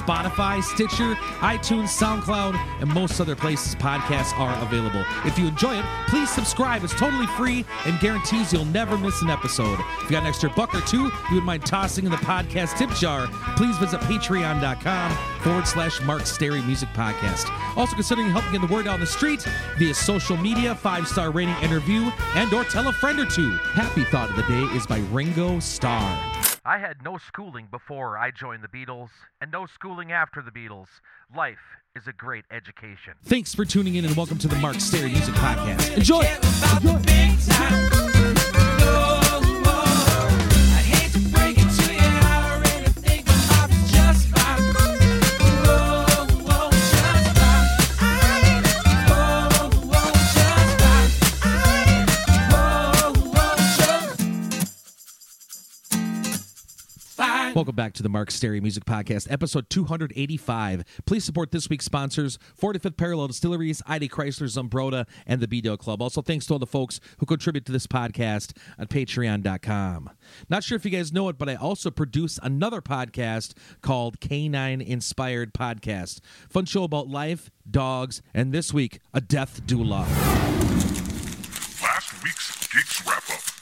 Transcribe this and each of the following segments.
Spotify, Stitcher, iTunes, SoundCloud, and most other places podcasts are available. If you enjoy it, please subscribe. It's totally free and guarantees you'll never miss an episode. If you got an extra buck or two you would mind tossing in the podcast tip jar, please visit patreon.com forward slash Mark Stary Music Podcast. Also considering helping get the word out on the street via social media, five-star rating interview, and or tell a friend or two. Happy Thought of the Day is by Ringo Starr. I had no schooling before I joined the Beatles, and no schooling after the Beatles. Life is a great education. Thanks for tuning in and welcome to the Mark Stary Music Podcast. Enjoy! Enjoy! Welcome back to the Mark Stary Music Podcast, episode 285. Please support this week's sponsors 45th Parallel Distilleries, ID Chrysler, Zumbrota, and the B-Dale Club. Also, thanks to all the folks who contribute to this podcast on patreon.com. Not sure if you guys know it, but I also produce another podcast called Canine Inspired Podcast. Fun show about life, dogs, and this week, a death doula. Last week's Geeks Wrap Up.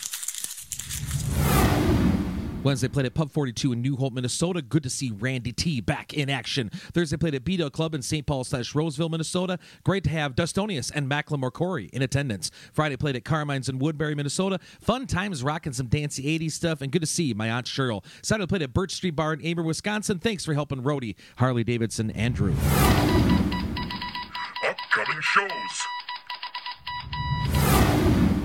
Wednesday played at Pub 42 in New Hope, Minnesota. Good to see Randy T back in action. Thursday played at B-Dale Club in St. Paul slash Roseville, Minnesota. Great to have Dustonius and Macklemore Corey in attendance. Friday played at Carmine's in Woodbury, Minnesota. Fun times rocking some dancey 80s stuff and good to see my Aunt Cheryl. Saturday played at Birch Street Bar in Aber, Wisconsin. Thanks for helping Rody, Harley Davidson, Andrew. Upcoming shows.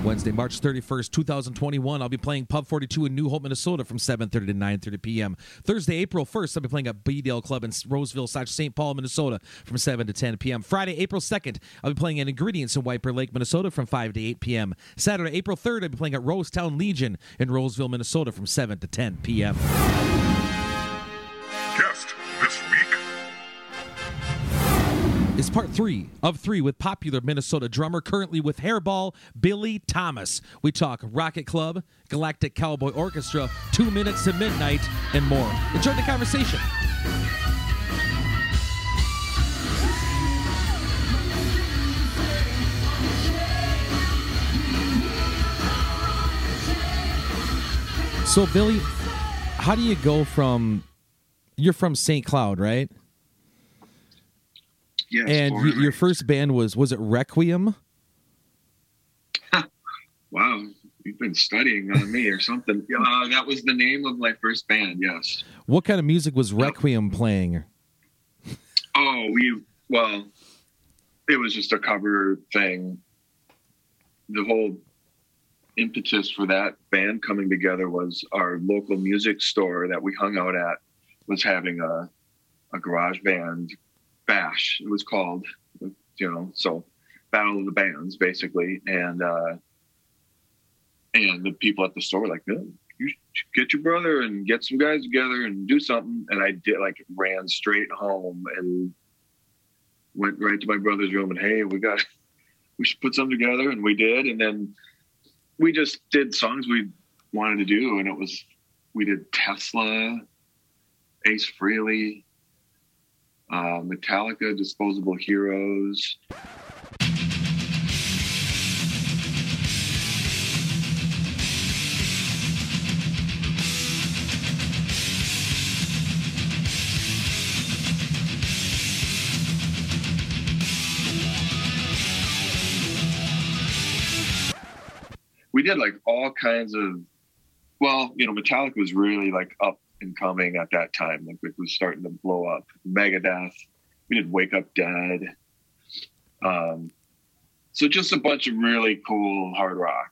Wednesday, March 31st, 2021. I'll be playing Pub 42 in New Hope, Minnesota from 7.30 to 9.30 p.m. Thursday, April 1st, I'll be playing at B-Dale Club in Roseville, St. Paul, Minnesota from 7 to 10 p.m. Friday, April 2nd, I'll be playing at Ingredients in White Bear Lake, Minnesota from 5 to 8 p.m. Saturday, April 3rd, I'll be playing at Rosetown Legion in Roseville, Minnesota from 7 to 10 p.m. is part three of three with popular Minnesota drummer, currently with Hairball, Billy Thomas. We talk Rocket Club, Galactic Cowboy Orchestra, Two Minutes to Midnight, and more. Enjoy the conversation. So, Billy, how do you go from. You're from St. Cloud, right? Yes, and y- your first band was was it Requiem? Wow, you've been studying on me or something. Uh, that was the name of my first band. Yes. What kind of music was Requiem playing? Oh, we well, it was just a cover thing. The whole impetus for that band coming together was our local music store that we hung out at was having a a garage band bash. It was called, you know, so battle of the bands basically, and uh, and the people at the store were like, "No, you get your brother and get some guys together and do something. And I did like ran straight home and went right to my brother's room and hey, we got we should put something together and we did. And then we just did songs we wanted to do and it was we did Tesla, Ace Frehley, uh, Metallica, Disposable Heroes. we did like all kinds of well you know metallica was really like up and coming at that time like it was starting to blow up megadeth we did wake up dead um so just a bunch of really cool hard rock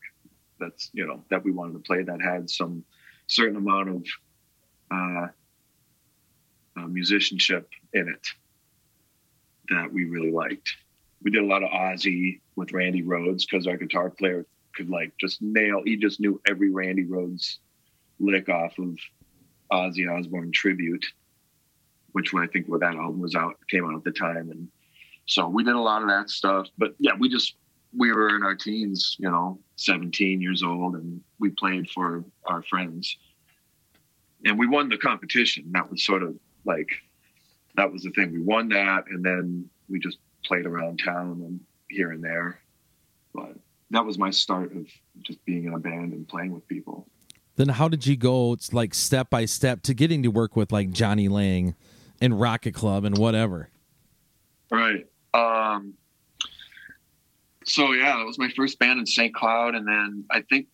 that's you know that we wanted to play that had some certain amount of uh, uh musicianship in it that we really liked. We did a lot of Ozzy with Randy Rhoads because our guitar player could like just nail. He just knew every Randy Rhoads lick off of Ozzy Osbourne tribute, which I think where that album was out came out at the time, and so we did a lot of that stuff. But yeah, we just we were in our teens, you know, 17 years old, and we played for our friends, and we won the competition. That was sort of like that was the thing. We won that, and then we just played around town and here and there. But that was my start of just being in a band and playing with people. Then how did you go it's like step by step to getting to work with like Jonny Lang and Rocket Club and whatever? Right. Um, so yeah, that was my first band in St. Cloud, and then I think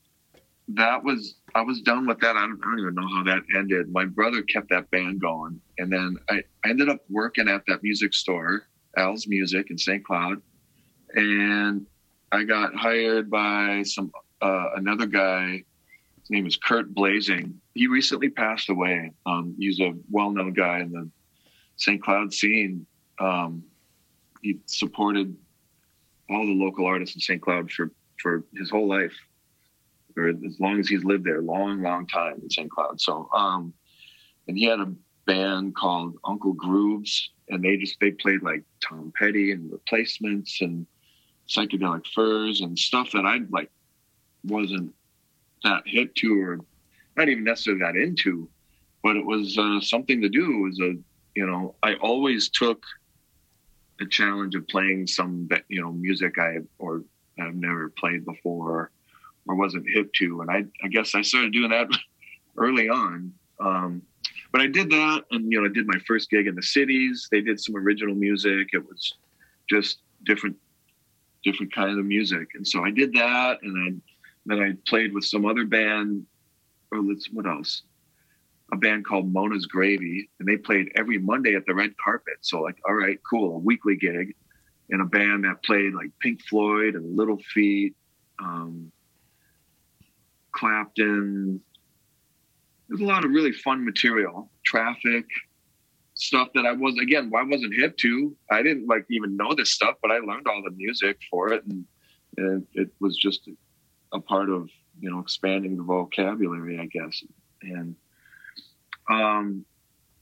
that was I was done with that. I don't, I don't even know how that ended. My brother kept that band going, and then I, I ended up working at that music store, Al's Music in St. Cloud, and I got hired by some uh, another guy. His name is Kurt Blazing. He recently passed away. Um, he's a well-known guy in the St. Cloud scene. Um, he supported all the local artists in St. Cloud for for his whole life or as long as he's lived there, long, long time in St. Cloud. So, um, and he had a band called Uncle Grooves, and they just they played like Tom Petty and Replacements and psychedelic furs and stuff that I like wasn't that hip to or not even necessarily that into, but it was uh, something to do. It was a you know I always took the challenge of playing some you know music I or I've never played before or wasn't hip to. And I, I guess I started doing that early on. Um, but I did that, and you know, I did my first gig in the cities. They did some original music. It was just different, different kind of music, and so I did that, and then then I played with some other band. Or let's what else? A band called Mona's Gravy, and they played every Monday at the red carpet. So like, all right, cool, a weekly gig, in a band that played like Pink Floyd and Little Feat, um, Clapton. There's a lot of really fun material, traffic, stuff that I was again, I wasn't hip to. I didn't like even know this stuff, but I learned all the music for it, and, and it was just a part of you know expanding the vocabulary, I guess. And um,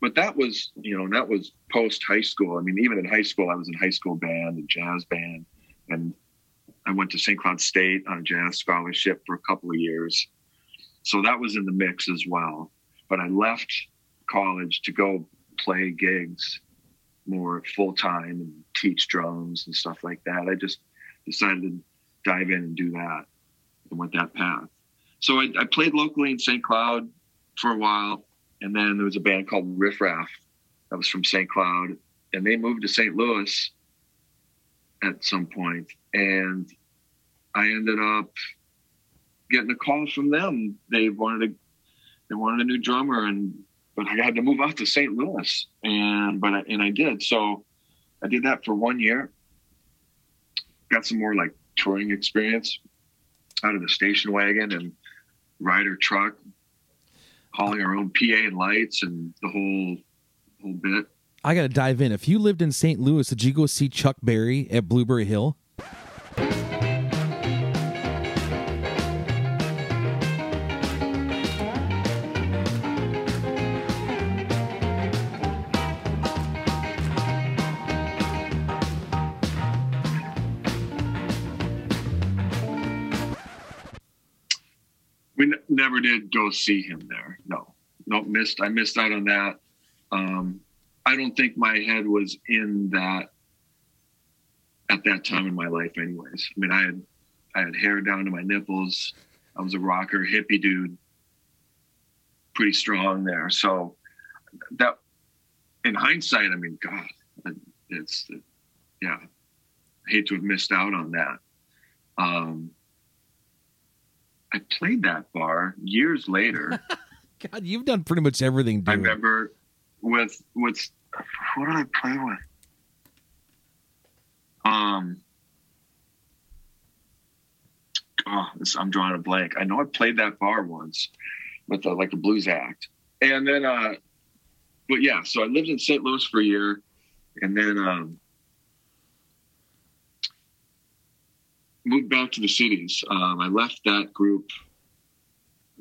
but that was you know that was post high school. I mean, even in high school, I was in high school band and jazz band, and I went to St. Cloud State on a jazz scholarship for a couple of years. So that was in the mix as well. But I left college to go play gigs more full time and teach drums and stuff like that. I just decided to dive in and do that and went that path. So I, I played locally in St. Cloud for a while. And then there was a band called Riff Raff that was from St. Cloud. And they moved to St. Louis at some point, and I ended up getting a call from them. They wanted a they wanted a new drummer, and but I had to move out to St. Louis, and but I, and I did. So I did that for one year. Got some more like touring experience out of the station wagon and rider truck, hauling our own PA and lights and the whole whole bit. I got to dive in. If you lived in St. Louis, did you go see Chuck Berry at Blueberry Hill? Never did go see him there. No, no, missed. I missed out on that. Um, I don't think my head was in that at that time in my life, anyways. I mean, I had I had hair down to my nipples. I was a rocker, hippie dude, pretty strong there. So that, in hindsight, I mean, God, it's yeah. I hate to have missed out on that. Um, I played that bar years later. God, you've done pretty much everything. Dude. I remember with with what did I play with? Um, oh, this, I'm drawing a blank. I know I played that bar once with a, like a blues act, and then uh, but yeah, so I lived in St. Louis for a year, and then um, moved back to the cities. Um, I left that group.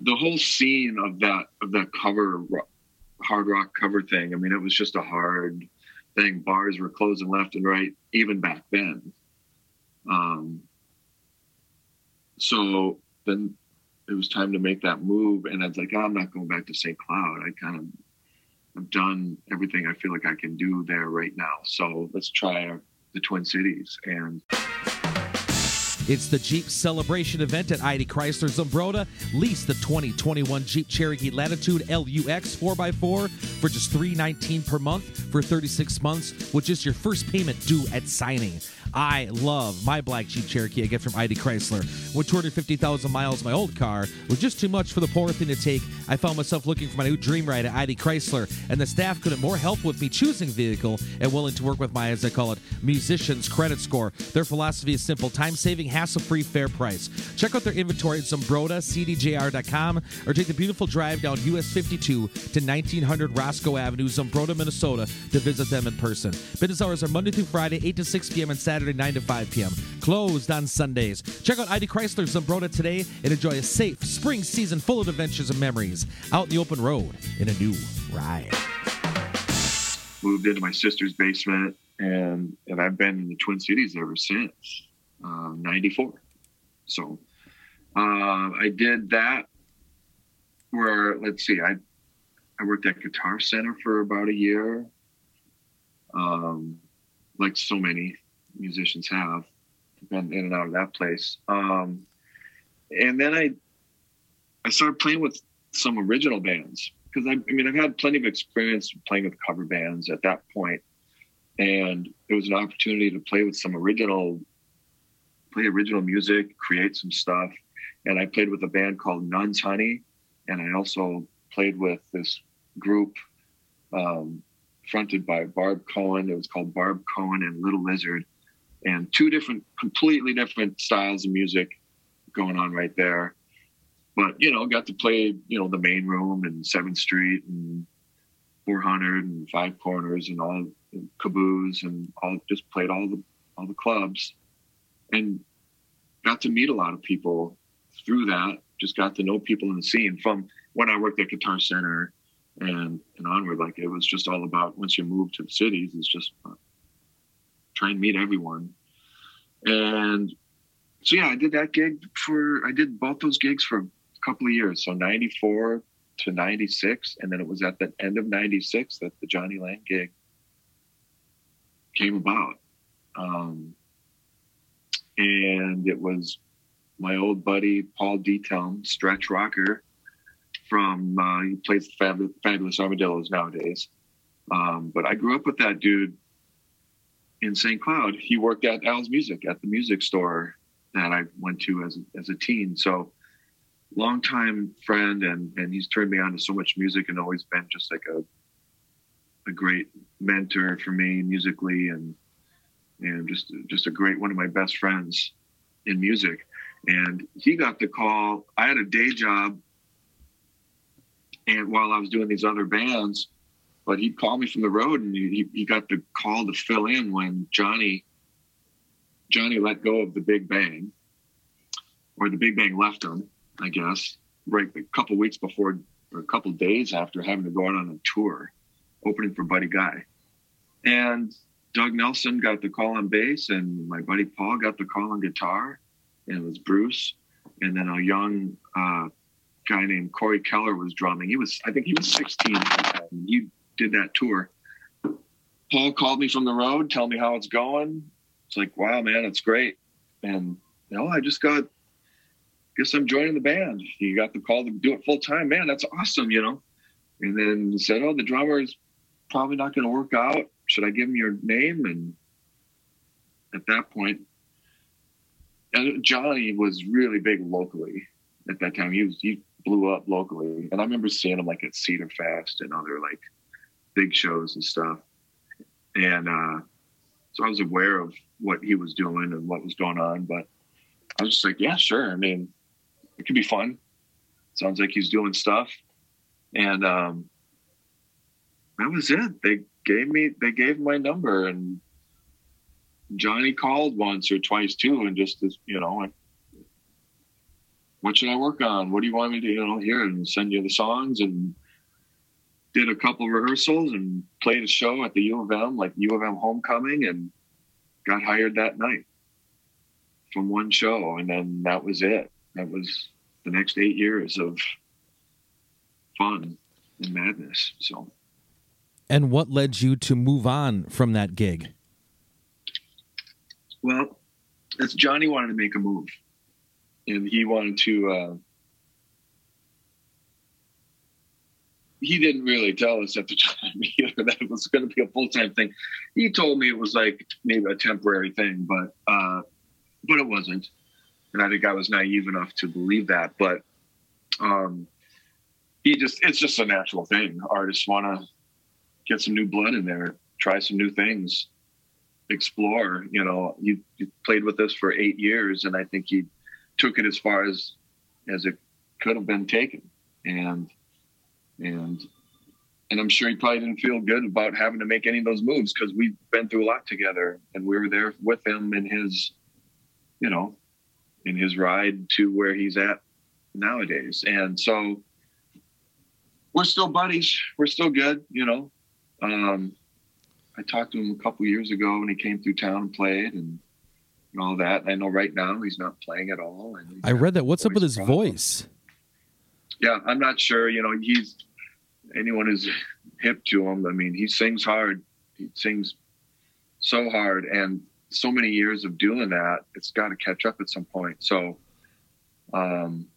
The whole scene of that of that cover ro- hard rock cover thing. I mean, it was just a hard thing. Bars were closing left and right, even back then. Um, so then it was time to make that move, and I was like, oh, I'm not going back to St. Cloud. I kind of I've done everything I feel like I can do there right now. So let's try the Twin Cities and. It's the Jeep Celebration event at ID Chrysler Zumbrota. Lease the 2021 Jeep Cherokee Latitude LUX 4x4 for just 319 per month for 36 months, with just your first payment due at signing. I love my black Jeep Cherokee I get from ID Chrysler. With 250,000 miles, my old car was just too much for the poor thing to take. I found myself looking for my new dream ride at ID Chrysler, and the staff couldn't more help with me choosing vehicle and willing to work with my, as I call it, musician's credit score. Their philosophy is simple: time saving, hassle free, fair price. Check out their inventory at ZumbrotaCDJR.com or take the beautiful drive down US 52 to 1900 Roscoe Avenue, Zumbrota, Minnesota to visit them in person. Business hours are Monday through Friday, 8 to 6 p.m. and Saturday, 9 to 5 p.m. Closed on Sundays. Check out ID Chrysler's Zumbrota today and enjoy a safe spring season full of adventures and memories out in the open road in a new ride. moved into my sister's basement and and I've been in the Twin Cities ever since uh, 94 so uh, I did that where let's see I I worked at Guitar Center for about a year um, like so many musicians have. Been in and out of that place. Um, and then I I started playing with some original bands because I, I mean I've had plenty of experience playing with cover bands at that point, and it was an opportunity to play with some original, play original music, create some stuff, and I played with a band called Nuns Honey, and I also played with this group um, fronted by Barb Cohen. It was called Barb Cohen and Little Lizard, and two different, completely different styles of music going on right there but you know, got to play you know the main room and Seventh Street and 400 and Five Corners and all and Caboose and all just played all the all the clubs and got to meet a lot of people through that. Just got to know people in the scene from when I worked at Guitar Center and and onward. Like it was just all about once you move to the cities, it's just try and meet everyone. And so yeah, I did that gig for I did both those gigs for a couple of years. So 94 to 96. And then it was at the end of 96 that the Jonny Lang gig came about. Um, and it was my old buddy, Paul Diethelm, stretch rocker from, uh, he plays the Fab- Fabulous Armadillos nowadays. Um, but I grew up with that dude in St. Cloud. He worked at Al's Music at the music store that I went to as as a teen. So longtime friend and and he's turned me on to so much music and always been just like a a great mentor for me musically and and just just a great one of my best friends in music and he got the call i had a day job and while i was doing these other bands but he'd call me from the road and he, he got the call to fill in when jonny jonny let go of the big bang or the big bang left him I guess, right a couple weeks before or a couple days after having to go out on a tour, opening for Buddy Guy. And Doug Nelson got the call on bass, and my buddy Paul got the call on guitar, and it was Bruce. And then a young uh, guy named Corey Keller was drumming. He was, I think he was 16 and he did that tour. Paul called me from the road, tell me how it's going. It's like, wow, man, it's great. And you know, I just got guess I'm joining the band. He got the call to do it full time. Man, that's awesome, you know. And then he said, Oh, the drummer is probably not going to work out. Should I give him your name? And at that point, and Jonny was really big locally at that time. He was he blew up locally, and I remember seeing him like at Cedar Fest and other like big shows and stuff. And uh, so I was aware of what he was doing and what was going on, but I was just like, yeah, sure. I mean, it could be fun. Sounds like he's doing stuff. And um, that was it. They gave me they gave my number and Johnny called once or twice too, and just this, you know, like, what should I work on? What do you want me to, you know, here and send you the songs and did a couple rehearsals and played a show at the U of M, like U of M homecoming, and got hired that night from one show, and then that was it. That was the next eight years of fun and madness. So. And what led you to move on from that gig? Well, it's Jonny wanted to make a move, and he wanted to. Uh, he didn't really tell us at the time either that it was going to be a full time thing. He told me it was like maybe a temporary thing, but uh, but it wasn't. And I think I was naive enough to believe that. But um, he just it's just a natural thing. Artists want to get some new blood in there, try some new things, explore. You know, you, you played with us for eight years, and I think he took it as far as as it could have been taken. And and and I'm sure he probably didn't feel good about having to make any of those moves because we've been through a lot together, and we were there with him in his, you know, in his ride to where he's at nowadays. And so we're still buddies. We're still good, you know. Um, I talked to him a couple years ago when he came through town and played and, and all that. And I know right now he's not playing at all. And I read that. What's up with his problem. voice? Yeah, I'm not sure. You know, he's anyone who's hip to him. I mean, he sings hard. He sings so hard, and so many years of doing that, it's got to catch up at some point. So, um,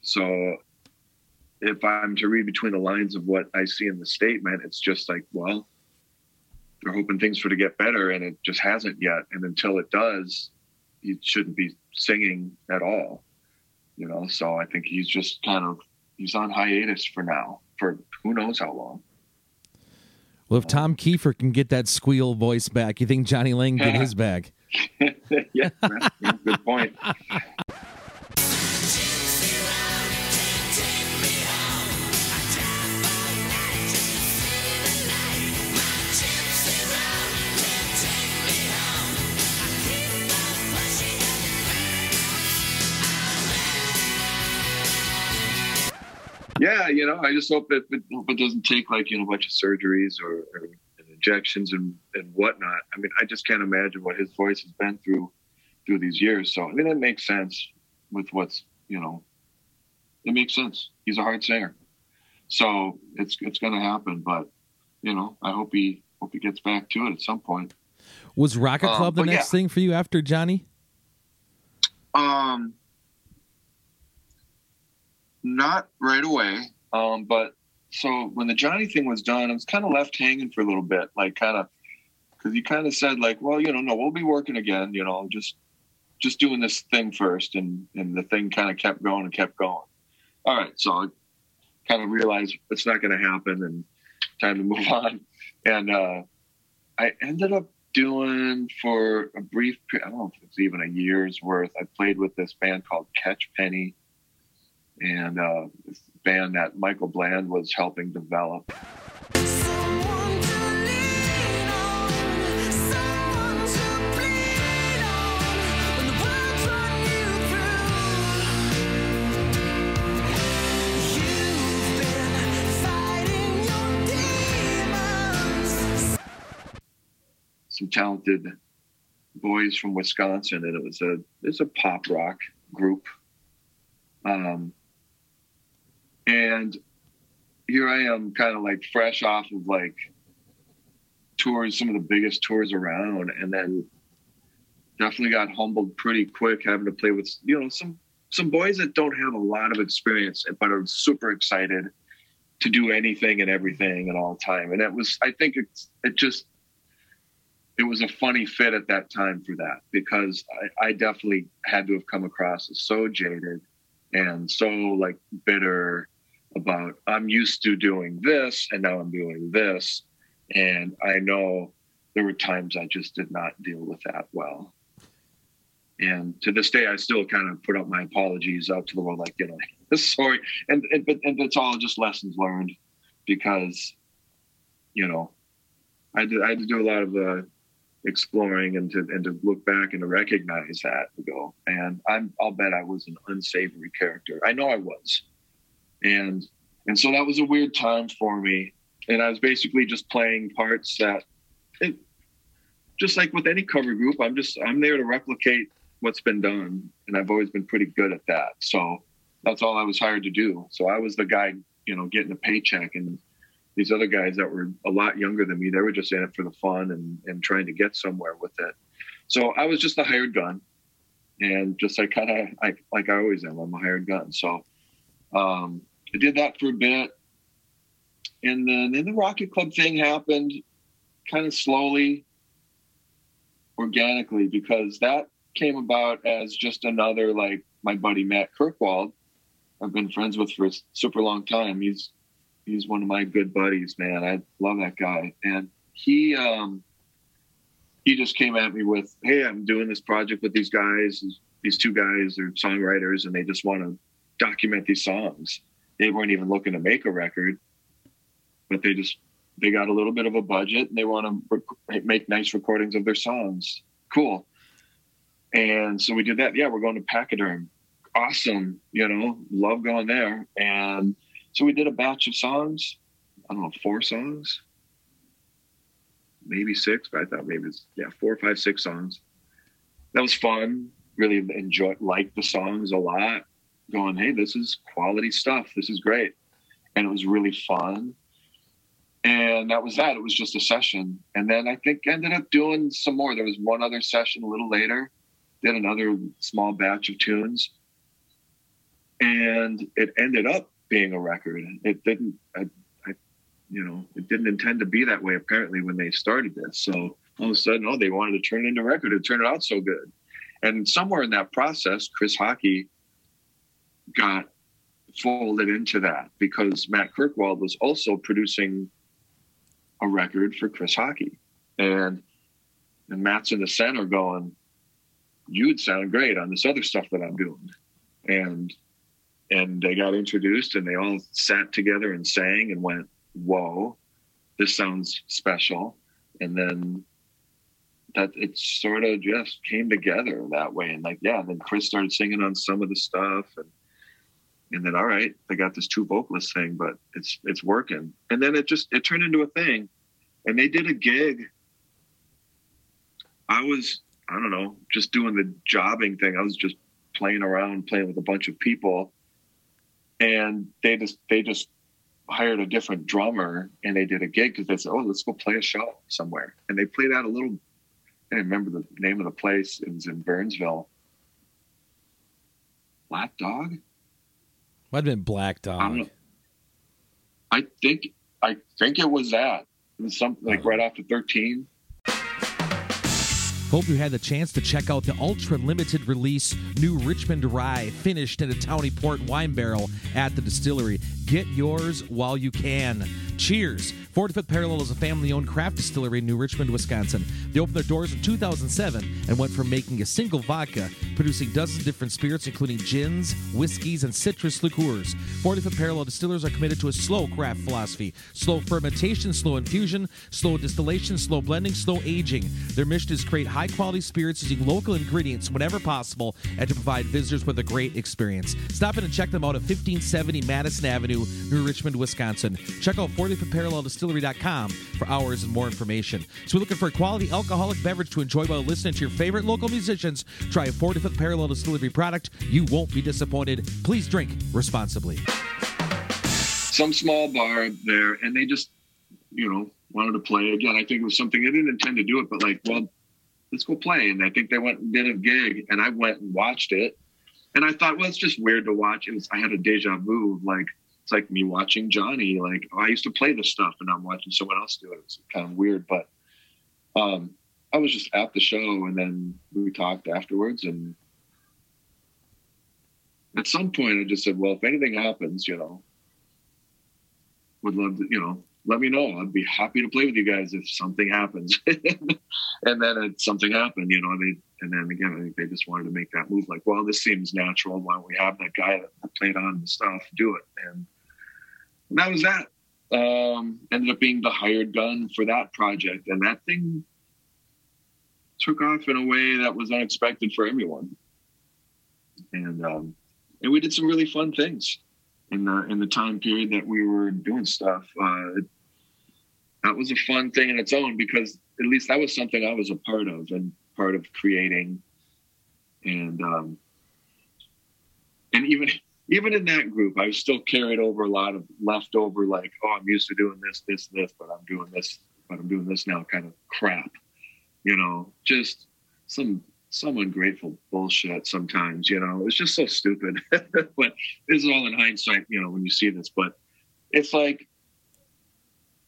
so if I'm to read between the lines of what I see in the statement, it's just like, well, they're hoping things for to get better, and it just hasn't yet. And until it does, he shouldn't be singing at all. You know, so I think he's just kind of he's on hiatus for now, for who knows how long. Well, if Tom Keifer can get that squeal voice back, you think Jonny Lang get his back? yeah, that's, that's a good point. Yeah, you know, I just hope it, it, hope it doesn't take like you know a bunch of surgeries or, or injections and and whatnot. I mean, I just can't imagine what his voice has been through through these years. So I mean, it makes sense with what's you know, it makes sense. He's a hard singer, so it's it's going to happen. But you know, I hope he hope he gets back to it at some point. Was Rocket Um, Club the next yeah. thing for you after Jonny? Um, not right away. Um, but so when the Jonny thing was done, I was kind of left hanging for a little bit, like kind of, because he kind of said like, well, you know, no, we'll be working again, you know, just just doing this thing first, and and the thing kind of kept going and kept going. All right, so I kind of realized it's not going to happen, and time to move on. And uh, I ended up doing for a brief I don't know if it's even a year's worth. I played with this band called Catch Penny, and uh, band that Michael Bland was helping develop. Someone to lean on, someone to bleed on when the world's run you through. You've been fighting your demons. Some talented boys from Wisconsin, and it was a it's a pop rock group. Um, and here I am, kind of like fresh off of like tours, some of the biggest tours around, and then definitely got humbled pretty quick having to play with you know some some boys that don't have a lot of experience but are super excited to do anything and everything at all time. And it was i think it's it just it was a funny fit at that time for that because I, I definitely had to have come across as so jaded and so like bitter about I'm used to doing this and now I'm doing this. And I know there were times I just did not deal with that well. And to this day, I still kind of put out my apologies out to the world, like, you know, sorry. And, and, and it's all just lessons learned because you know, I had to, I had to do a lot of uh, exploring and to and to look back and to recognize that go. And I'm I'll bet I was an unsavory character. I know I was, and and so that was a weird time for me. And I was basically just playing parts that, it, just like with any cover group, I'm just I'm there to replicate what's been done, and I've always been pretty good at that. So that's all I was hired to do. So I was the guy, you know, getting a paycheck, and these other guys that were a lot younger than me, they were just in it for the fun and and trying to get somewhere with it. So I was just a hired gun, and just like kind of like like I always am, I'm a hired gun. So um, I did that for a bit, and then then the Rocket Club thing happened, kind of slowly, organically, because that came about as just another like my buddy Matt Kirkwold. I've been friends with for a super long time. He's he's one of my good buddies, man. I love that guy. And he um he just came at me with, Hey, I'm doing this project with these guys. These two guys are songwriters and they just want to document these songs. They weren't even looking to make a record, but they just they got a little bit of a budget and they want to rec- make nice recordings of their songs. Cool. And so we did that. Yeah, we're going to Pachyderm. Awesome. You know, love going there. And so we did a batch of songs. I don't know, four songs, maybe six, but I thought maybe it's, yeah, four, five, six songs. That was fun. Really enjoyed, liked the songs a lot. Going, hey, this is quality stuff. This is great. And it was really fun. And that was that. It was just a session. And then I think ended up doing some more. There was one other session a little later, did another small batch of tunes. And it ended up being a record. It didn't, I, I, you know, it didn't intend to be that way apparently when they started this. So all of a sudden, oh, they wanted to turn it into a record. It turned out so good. And somewhere in that process, Chris Hawkey got folded into that because Matt Kirkwold was also producing a record for Chris Hawkey. And and Matt's in the center going, You'd sound great on this other stuff that I'm doing. And and they got introduced and they all sat together and sang and went, Whoa, this sounds special. And then that it sort of just came together that way. And like, yeah, then Chris started singing on some of the stuff and and then all right, they got this two vocalist thing, but it's it's working. And then it just it turned into a thing. And they did a gig. I was, I don't know, just doing the jobbing thing. I was just playing around, playing with a bunch of people. And they just they just hired a different drummer and they did a gig because they said, Oh, let's go play a show somewhere. And they played out a little I remember the name of the place. It was in Burnsville. Black Dog? Might have been Black Dog. know. I think I think it was that. It was something like oh. right after thirteen. Hope you had the chance to check out the ultra limited release new Richmond Rye finished in a Tawny Port wine barrel at the distillery. Get yours while you can. Cheers. 45th Parallel is a family owned craft distillery in New Richmond, Wisconsin. They opened their doors in 2007 and went from making a single vodka, producing dozens of different spirits, including gins, whiskeys, and citrus liqueurs. 45th Parallel distillers are committed to a slow craft philosophy slow fermentation, slow infusion, slow distillation, slow blending, slow aging. Their mission is create high quality spirits using local ingredients whenever possible and to provide visitors with a great experience. Stop in and check them out at 1570 Madison Avenue, New Richmond, Wisconsin. Check out 45thParallelDistillery.com for hours and more information. So, we're looking for a quality alcoholic beverage to enjoy while listening to your favorite local musicians. Try a 45th Parallel Distillery product. You won't be disappointed. Please drink responsibly. Some small bar there, and they just, you know, wanted to play again. I think it was something they didn't intend to do it, but like, well, let's go play. And I think they went and did a gig, and I went and watched it. And I thought, well, it's just weird to watch. It was I had a deja vu, like it's like me watching Jonny. Like oh, I used to play this stuff, and I'm watching someone else do it. It's kind of weird, but um, I was just at the show, and then we talked afterwards. And at some point, I just said, well, if anything happens, you know, would love to, you know, let me know. I'd be happy to play with you guys if something happens. and then it, something happened, you know, they, and then again, I think they just wanted to make that move like, well, this seems natural. Why don't we have that guy that played on the stuff do it? And, and that was that. um, ended up being the hired gun for that project, and that thing took off in a way that was unexpected for everyone. And um, and we did some really fun things in the in the time period that we were doing stuff. Uh, that was a fun thing in its own because at least that was something I was a part of and part of creating. And um, and even even in that group, I was still carried over a lot of leftover, like, oh, I'm used to doing this, this, this, but I'm doing this, but I'm doing this now kind of crap. You know, just some some ungrateful bullshit sometimes, you know. It's just so stupid. but this is all in hindsight, you know, when you see this. But it's like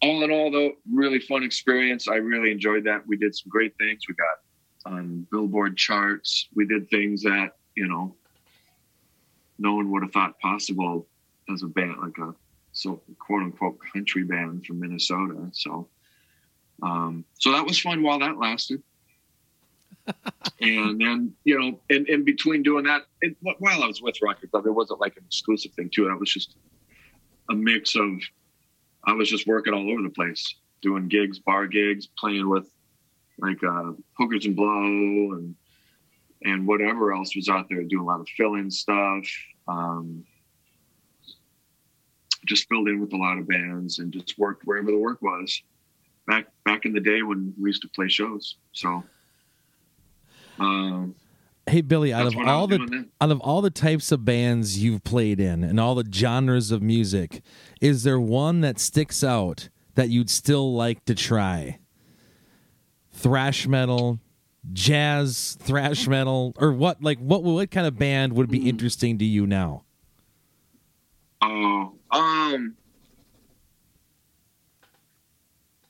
all in all though, really fun experience. I really enjoyed that. We did some great things. We got on billboard charts. We did things that, you know, no one would have thought possible as a band, like a so quote unquote country band from Minnesota. So, um, so that was fun while that lasted. and then, you know, in, in between doing that, it, while I was with Rocket Club, it wasn't like an exclusive thing too. It was just a mix of, I was just working all over the place, doing gigs, bar gigs, playing with like uh, hookers and blow and and whatever else was out there, doing a lot of fill-in stuff. Um, just filled in with a lot of bands and just worked wherever the work was. Back back in the day when we used to play shows. So, um, Hey Billy, out That's of all the out of all the types of bands you've played in and all the genres of music, is there one that sticks out that you'd still like to try? Thrash metal, jazz, thrash metal, or what? Like what? What kind of band would be interesting to you now? Oh, um,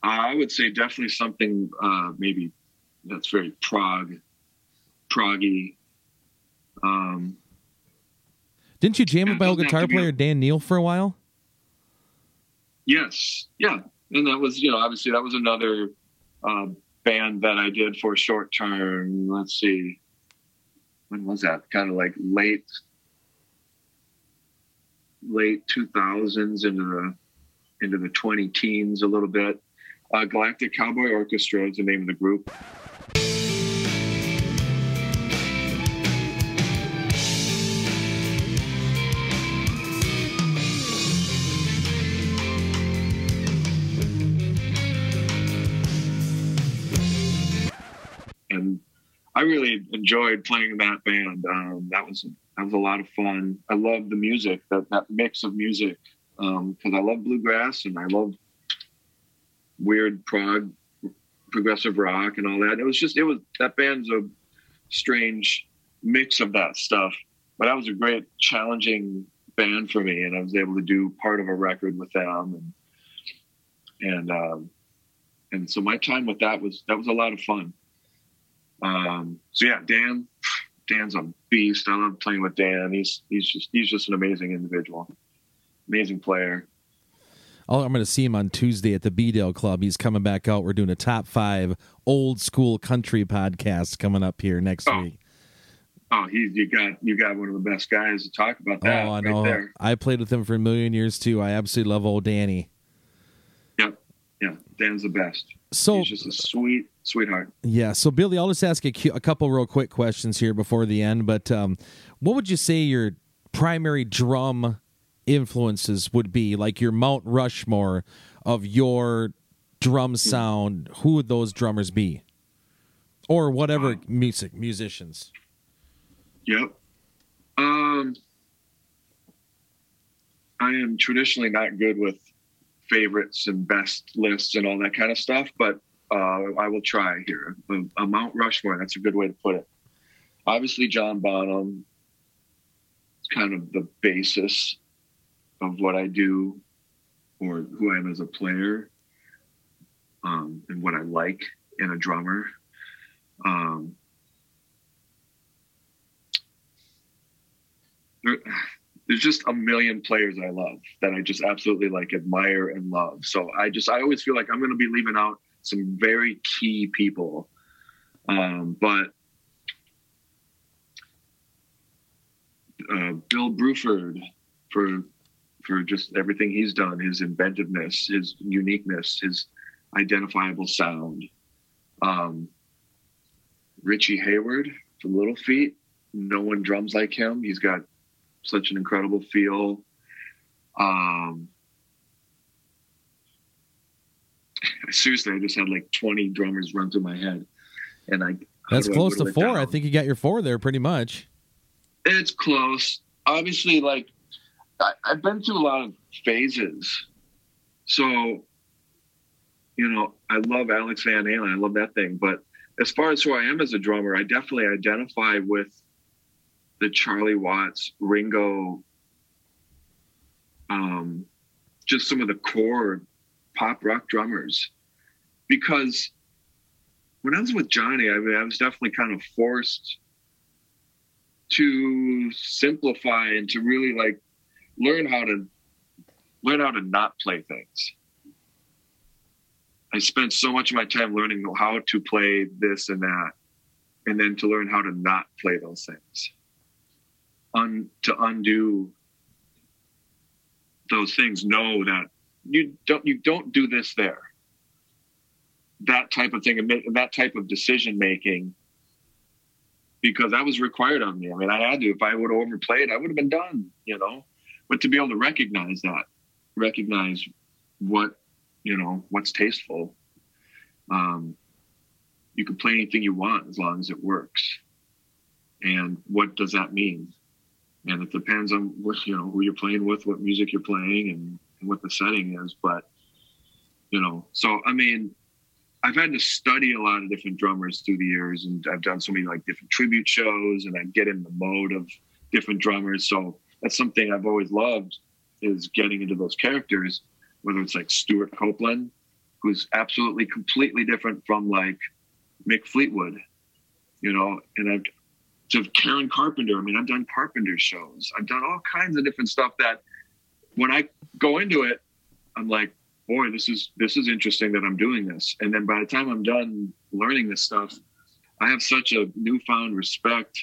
I would say definitely something uh, maybe that's very prog, proggy. Um, Didn't you jam with my old guitar player Dan Neale for a while? yes, yeah, and that was you know obviously that was another uh, band that I did for a short term. Let's see, when was that? Kind of like late, late two thousands into the into the twenty teens a little bit. Uh, Galactic Cowboy Orchestra is the name of the group. And I really enjoyed playing in that band. Um, that was that was a lot of fun. I love the music, that that mix of music, because I love bluegrass and I love weird prog, progressive rock, and all that. It was just it was that band's a strange mix of that stuff, but that was a great challenging band for me, and I was able to do part of a record with them, and and um, and so my time with that was that was a lot of fun. Um, so yeah, Dan, Dan's a beast. I love playing with Dan. He's he's just he's just an amazing individual, amazing player. Oh, I'm going to see him on Tuesday at the B-Dale Club. He's coming back out. We're doing a top five old school country podcast coming up here next Oh, week. Oh, he you got you got one of the best guys to talk about that. oh, I right know. there. I played with him for a million years too. I absolutely love old Danny. Yeah, Dan's the best. So He's just a sweet sweetheart. yeah, so Billy, I'll just ask a, cu- a couple real quick questions here before the end. But um, what would you say your primary drum influences would be? Like your Mount Rushmore of your drum sound. Who would those drummers be? Or whatever music musicians. Yep. Um, I am traditionally not good with favorites and best lists and all that kind of stuff, but uh, I will try here. A, a Mount Rushmore, that's a good way to put it. Obviously, John Bonham is kind of the basis of what I do or who I am as a player um, and what I like in a drummer. Um, there, there's just a million players I love that I just absolutely like admire and love. So I just I always feel like I'm going to be leaving out some very key people. Um, but uh, Bill Bruford for for just everything he's done, his inventiveness, his uniqueness, his identifiable sound. Um, Richie Hayward from Little Feat, no one drums like him. He's got such an incredible feel. Um, seriously, I just had like 20 drummers run through my head. And I that's do I close to four. down? I think you got your four there pretty much. It's close. Obviously, like I, I've been through a lot of phases. So, you know, I love Alex Van Halen. I love that thing. But as far as who I am as a drummer, I definitely identify with the Charlie Watts, Ringo, um, just some of the core pop rock drummers. Because when I was with Jonny, I mean, I was definitely kind of forced to simplify and to really like learn how to learn how to not play things. I spent so much of my time learning how to play this and that, and then to learn how to not play those things. Un, to undo those things, know that you don't you don't do this there. That type of thing and that type of decision making because that was required of me. I mean, I had to. If I would have overplayed, I would have been done, you know. But to be able to recognize that, recognize what, you know, what's tasteful. Um, you can play anything you want as long as it works. And what does that mean? And it depends on what you know who you're playing with, what music you're playing, and, and what the setting is. But you know, so I mean, I've had to study a lot of different drummers through the years, and I've done so many like different tribute shows, and I get in the mode of different drummers. So that's something I've always loved is getting into those characters, whether it's like Stewart Copeland, who's absolutely completely different from like Mick Fleetwood, you know, and I've to Karen Carpenter. I mean, I've done Carpenter shows. I've done all kinds of different stuff that when I go into it, I'm like, boy, this is this is interesting that I'm doing this. And then by the time I'm done learning this stuff, I have such a newfound respect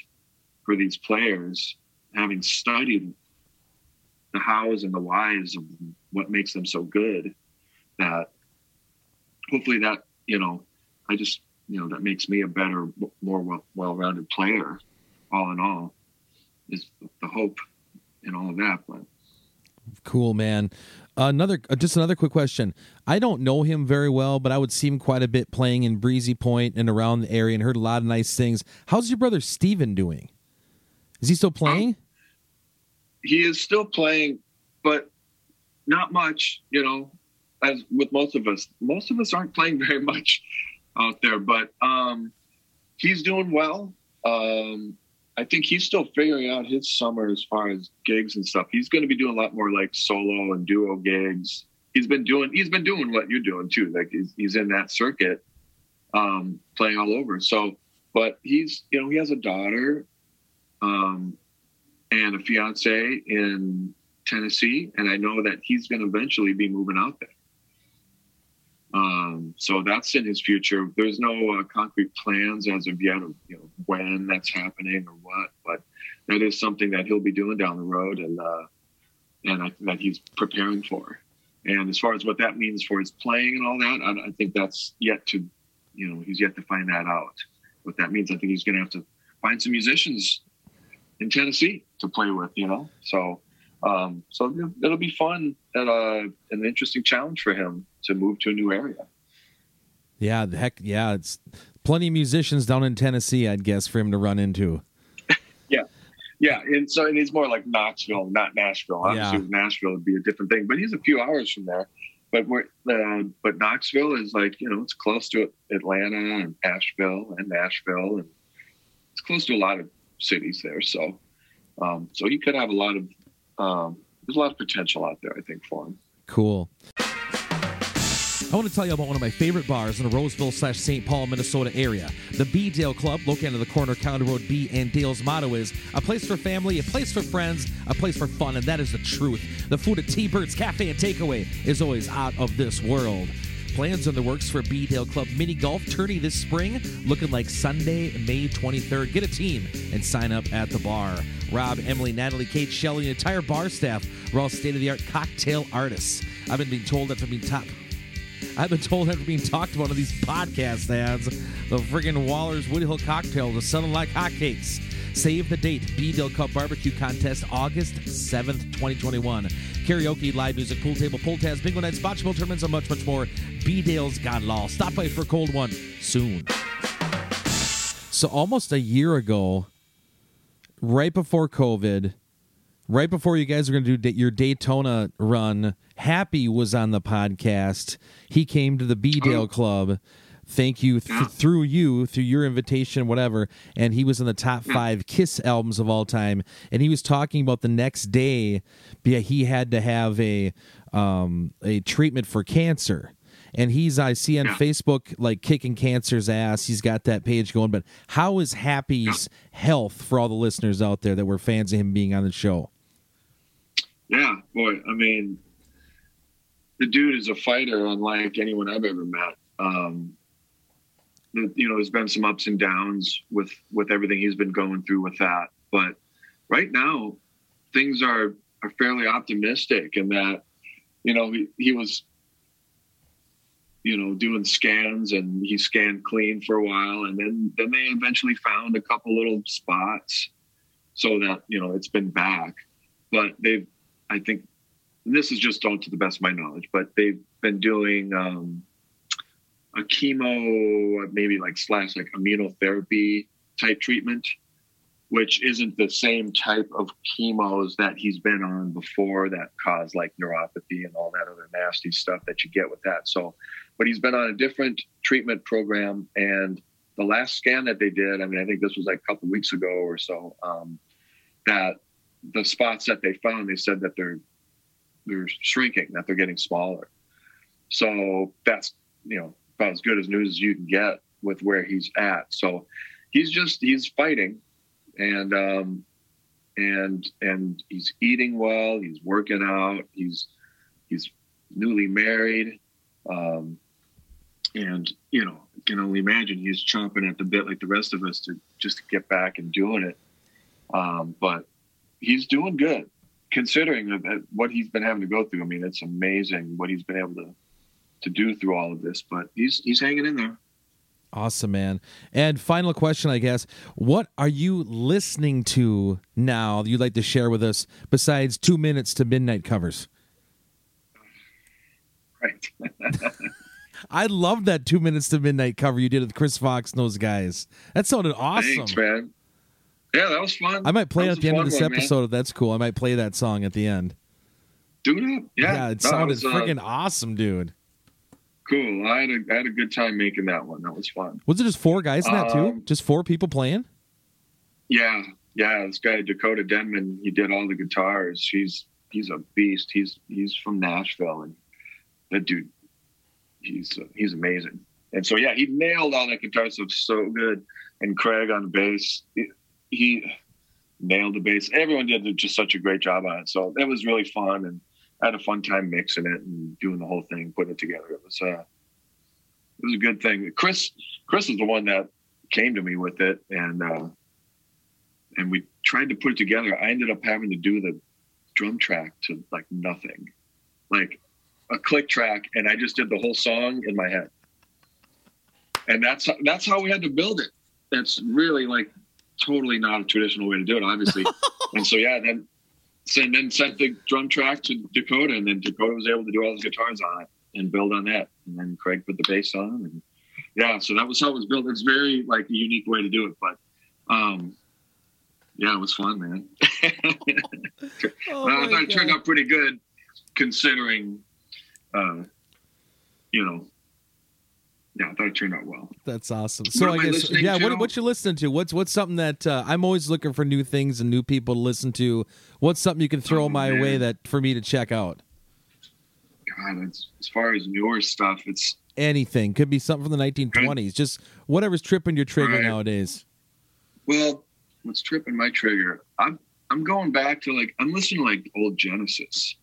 for these players, having studied the hows and the whys of what makes them so good that hopefully that, you know, I just, you know, that makes me a better, more well, well-rounded player all in all is the hope and all of that. But Cool, man. Another, uh, just another quick question. I don't know him very well, but I would see him quite a bit playing in Breezy Point and around the area, and heard a lot of nice things. How's your brother Steven doing? Is he still playing? he is still playing, but not much, you know, as with most of us. Most of us aren't playing very much out there, but um, he's doing well. Um, I think he's still figuring out his summer as far as gigs and stuff. He's going to be doing a lot more like solo and duo gigs. He's been doing he's been doing what you're doing too. Like he's, he's in that circuit, um, playing all over. So, but he's you know he has a daughter, um, and a fiance in Tennessee, and I know that he's going to eventually be moving out there. Um, so that's in his future. There's no uh, concrete plans as of yet of you know when that's happening or what, but that is something that he'll be doing down the road, and uh, and I, that he's preparing for. And as far as what that means for his playing and all that, I, I think that's yet to, you know, he's yet to find that out. What that means, I think he's going to have to find some musicians in Tennessee to play with, you know. So, um, so you know, it'll be fun and uh, an interesting challenge for him to move to a new area. Yeah, the heck, yeah. It's plenty of musicians down in Tennessee, I'd guess, for him to run into. Yeah, yeah, and so and he's more like Knoxville, not Nashville. Obviously, Yeah. with Nashville would be a different thing, but he's a few hours from there. But we're, uh, but Knoxville is like you know it's close to Atlanta and Asheville and Nashville, and it's close to a lot of cities there. So, um, so he could have a lot of um, there's a lot of potential out there, I think, for him. Cool. I want to tell you about one of my favorite bars in the Roseville slash St. Paul, Minnesota area. The B-Dale Club, located on the corner of County Road B and Dale's motto is a place for family, a place for friends, a place for fun, and that is the truth. The food at T Bird's Cafe and Takeaway is always out of this world. Plans in the works for B-Dale Club mini golf tourney this spring, looking like Sunday, May 23rd. Get a team and sign up at the bar. Rob, Emily, Natalie, Kate, Shelley, and entire bar staff are all state of the art cocktail artists. I've been being told that being top. I've been told after being talked about on these podcast ads, the friggin' Waller's Woody Hill cocktails are selling like hotcakes. Save the date. B-Dale Cup Barbecue Contest, August 7th, 2021. Karaoke, live music, pool table, pull tabs, bingo nights, bocce tournaments, and much, much more. B-Dale's Got Law. Stop by for a cold one soon. So almost a year ago, right before COVID, right before you guys were going to do your Daytona run, Happy was on the podcast. He came to the B-Dale Oh. Club. Thank you th- Yeah. through you, through your invitation, whatever. And he was in the top five Kiss albums of all time. And he was talking about the next day, yeah, he had to have a um, a treatment for cancer. And he's I see on Yeah. Facebook like kicking cancer's ass. He's got that page going. But how is Happy's health for all the listeners out there that were fans of him being on the show? Yeah, boy. I mean, the dude is a fighter unlike anyone I've ever met. Um, you know, there's been some ups and downs with with everything he's been going through with that, but right now things are are fairly optimistic in that you know he, he was you know doing scans and he scanned clean for a while and then then they eventually found a couple little spots so that you know it's been back. But they've i think this is just all to the best of my knowledge but they've been doing um a chemo maybe like slash like immunotherapy type treatment which isn't the same type of chemos that he's been on before that cause like neuropathy and all that other nasty stuff that you get with that. So but he's been on a different treatment program and the last scan that they did i mean i think this was like a couple weeks ago or so um, that the spots that they found they said that they're they're shrinking that they're getting smaller. So that's you know about as good as news as you can get with where he's at. So he's just he's fighting and um and and he's eating well. He's working out. He's he's newly married. Um and you know can only imagine he's chomping at the bit like the rest of us to just get back and doing it. Um but he's doing good considering that what he's been having to go through. I mean it's amazing what he's been able to to do through all of this but he's he's hanging in there Awesome, man. And final question, I guess. What are you listening to now that you'd like to share with us besides two minutes to midnight covers? right I love that two minutes to midnight cover you did with Chris Fox and those guys. That sounded awesome. Thanks, man. Yeah, that was fun. I might play it at the end of this one, man. episode if that's cool. I might play that song at the end. Do it. Yeah, it no, sounded was, uh, freaking awesome, dude. Cool. I had a I had a good time making that one. That was fun. Was it just four guys in that too? Um, Just four people playing? Yeah, yeah. This guy Dakota Denman, he did all the guitars. He's he's a beast. He's he's from Nashville, and that dude, he's uh, he's amazing. And so yeah, he nailed all that guitar stuff so good. And Craig on the bass, he, he nailed the bass. Everyone did just such a great job on it. So it was really fun, and I had a fun time mixing it and doing the whole thing, putting it together. It was uh, it was a good thing. Chris Chris is the one that came to me with it, and uh, and we tried to put it together. I ended up having to do the drum track to like nothing, like a click track, and I just did the whole song in my head. And that's that's how we had to build it. That's really like totally not a traditional way to do it, obviously. and so yeah, then and then sent the drum track to Dakota, and then Dakota was able to do all the guitars on it and build on that. And then Craig put the bass on, and yeah, so that was how it was built. It's very like a unique way to do it, but um, yeah, it was fun, man. Oh I thought it turned out pretty good, considering, uh, you know. Yeah, I thought it turned out well. That's awesome. So am I I guess listening yeah. What what you listening to? What's what's something that uh, I'm always looking for new things and new people to listen to. What's something you can throw Oh, my man. way that for me to check out? God, it's, as far as newer stuff, it's Anything could be something from the 1920s. Just whatever's tripping your trigger Right. nowadays. well, what's tripping my trigger? I'm I'm going back to like I'm listening to like old Genesis.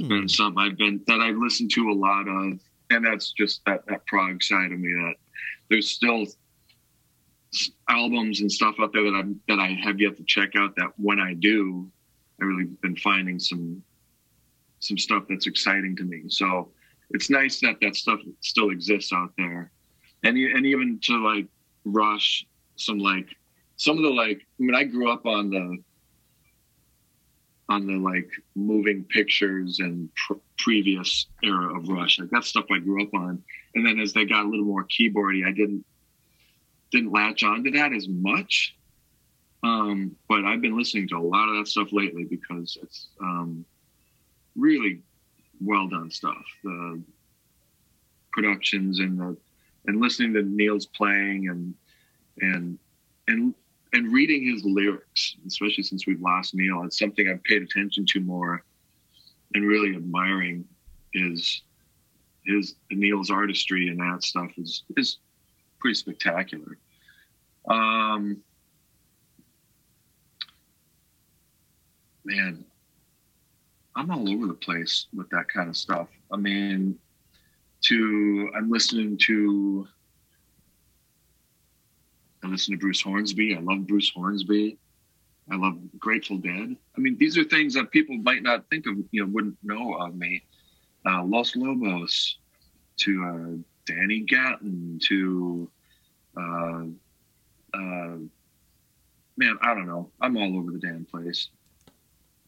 Mm-hmm. been something I've been that I've listened to a lot of, and that's just that that prog side of me. That there's still albums and stuff out there that I'm that I have yet to check out. That when I do, I really been finding some some stuff that's exciting to me. So it's nice that that stuff still exists out there, and and even to like Rush, some like some of the like. I mean, I grew up on the on the like moving pictures and pr- previous era of Rush. Like that's stuff I grew up on. And then as they got a little more keyboardy, I didn't didn't latch onto that as much. Um, but I've been listening to a lot of that stuff lately because it's um, really well done stuff. The productions and the and listening to Neil's playing and and and and reading his lyrics, especially since we've lost Neil, it's something I've paid attention to more and really admiring is his Neil's artistry and that stuff is is pretty spectacular. Um man, I'm all over the place with that kind of stuff. I mean, to I'm listening to I listen to Bruce Hornsby. I love Bruce Hornsby. I love Grateful Dead. I mean, these are things that people might not think of, you know, wouldn't know of me. Uh, Los Lobos, to uh, Danny Gatton, to uh, uh, man, I don't know. I'm all over the damn place.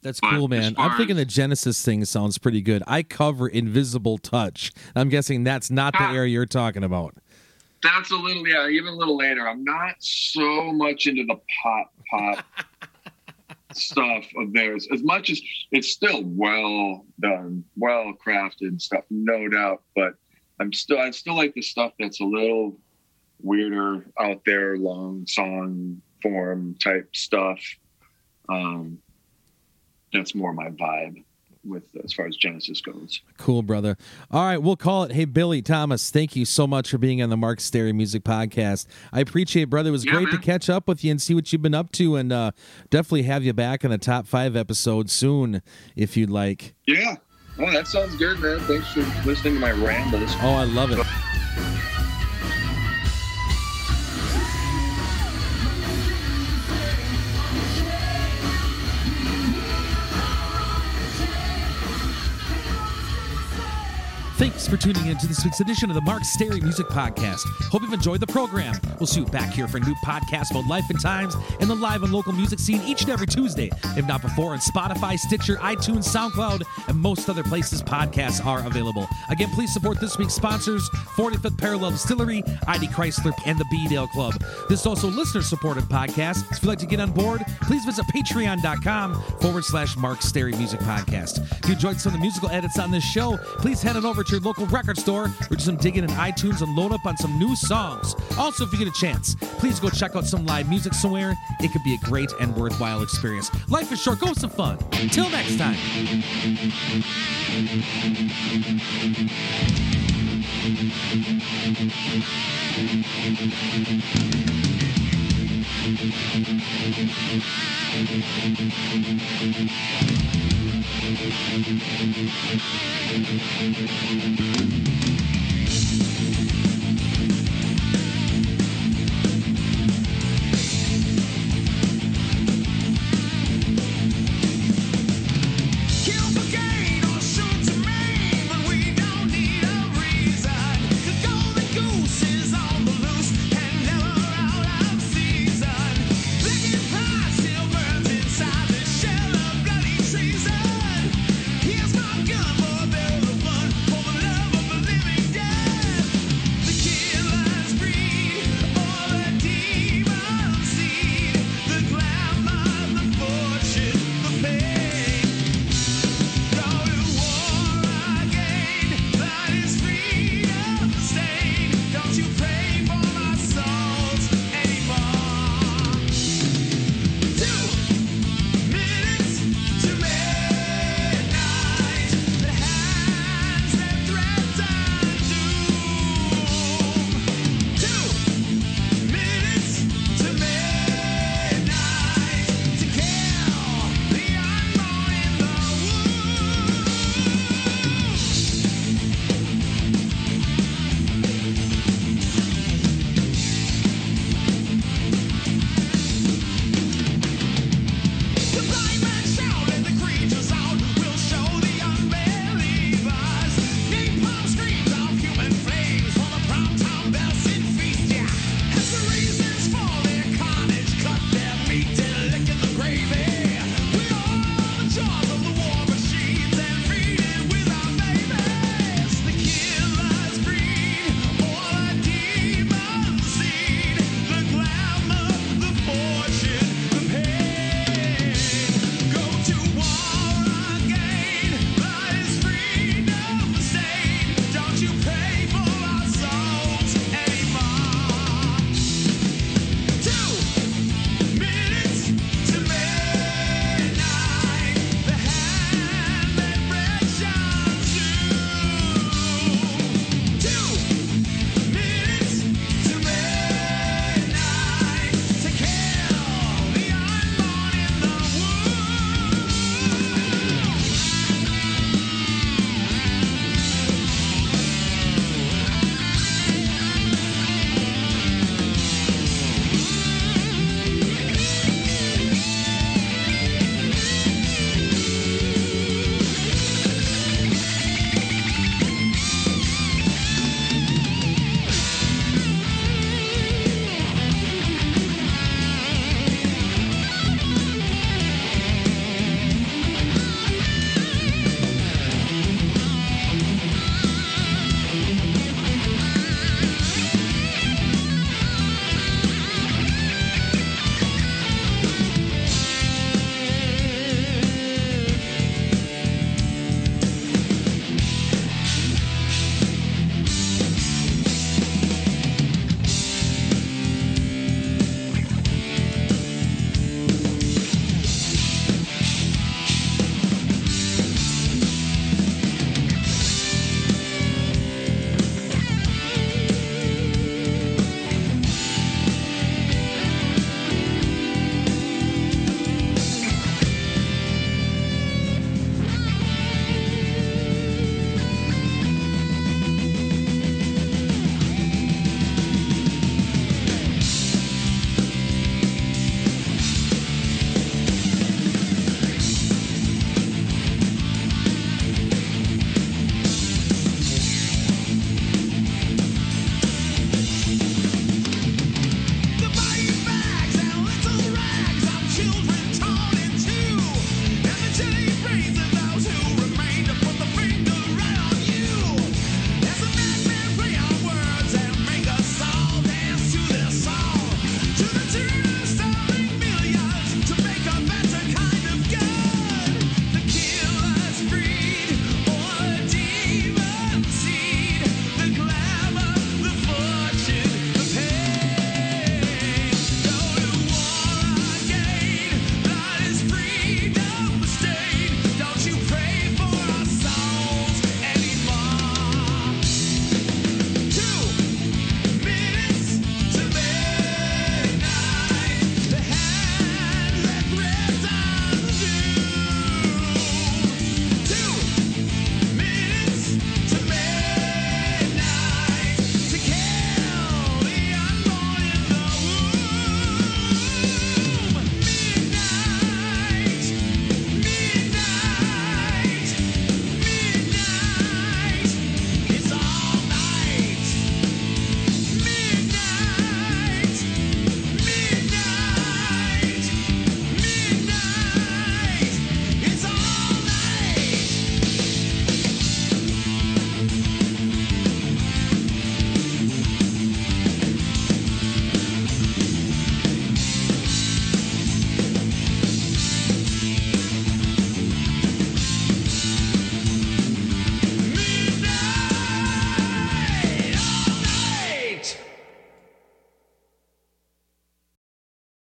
That's But cool, man. I'm thinking the Genesis thing sounds pretty good. I cover Invisible Touch. I'm guessing that's not the Ah. area you're talking about. That's a little, yeah, even a little later. I'm not so much into the pop pop stuff of theirs as much as it's still well done, well crafted stuff, no doubt. But I'm still, I still like the stuff that's a little weirder, out there, long song form type stuff. Um, that's more my vibe with as far as Genesis goes. Cool, brother. All right, we'll call it. Hey, Billy Thomas, thank you so much for being on the Mark Sterry Music Podcast. I appreciate, it, brother. It was Yeah, great to catch up with you and see what you've been up to, and uh, definitely have you back in the top five episode soon if you'd like. Yeah. Oh, that sounds good, man. Thanks for listening to my rambles. Oh, I love it. Thanks for tuning in to this week's edition of the Mark Sterry Music Podcast. Hope you've enjoyed the program. We'll see you back here for a new podcast about life and times and the live and local music scene each and every Tuesday, if not before, on Spotify, Stitcher, iTunes, SoundCloud, and most other places podcasts are available. Again, please support this week's sponsors 45th Parallel Distillery, ID Chrysler, and the B-Dale Club. This is also listener supported podcast. If you'd like to get on board, please visit patreon.com forward slash Mark Sterry Music Podcast. If you enjoyed some of the musical edits on this show, please head on over to your local record store or do some digging in iTunes and load up on some new songs. Also, if you get a chance, please go check out some live music somewhere. It could be a great and worthwhile experience. Life is short, go have some fun. Until next time. Kill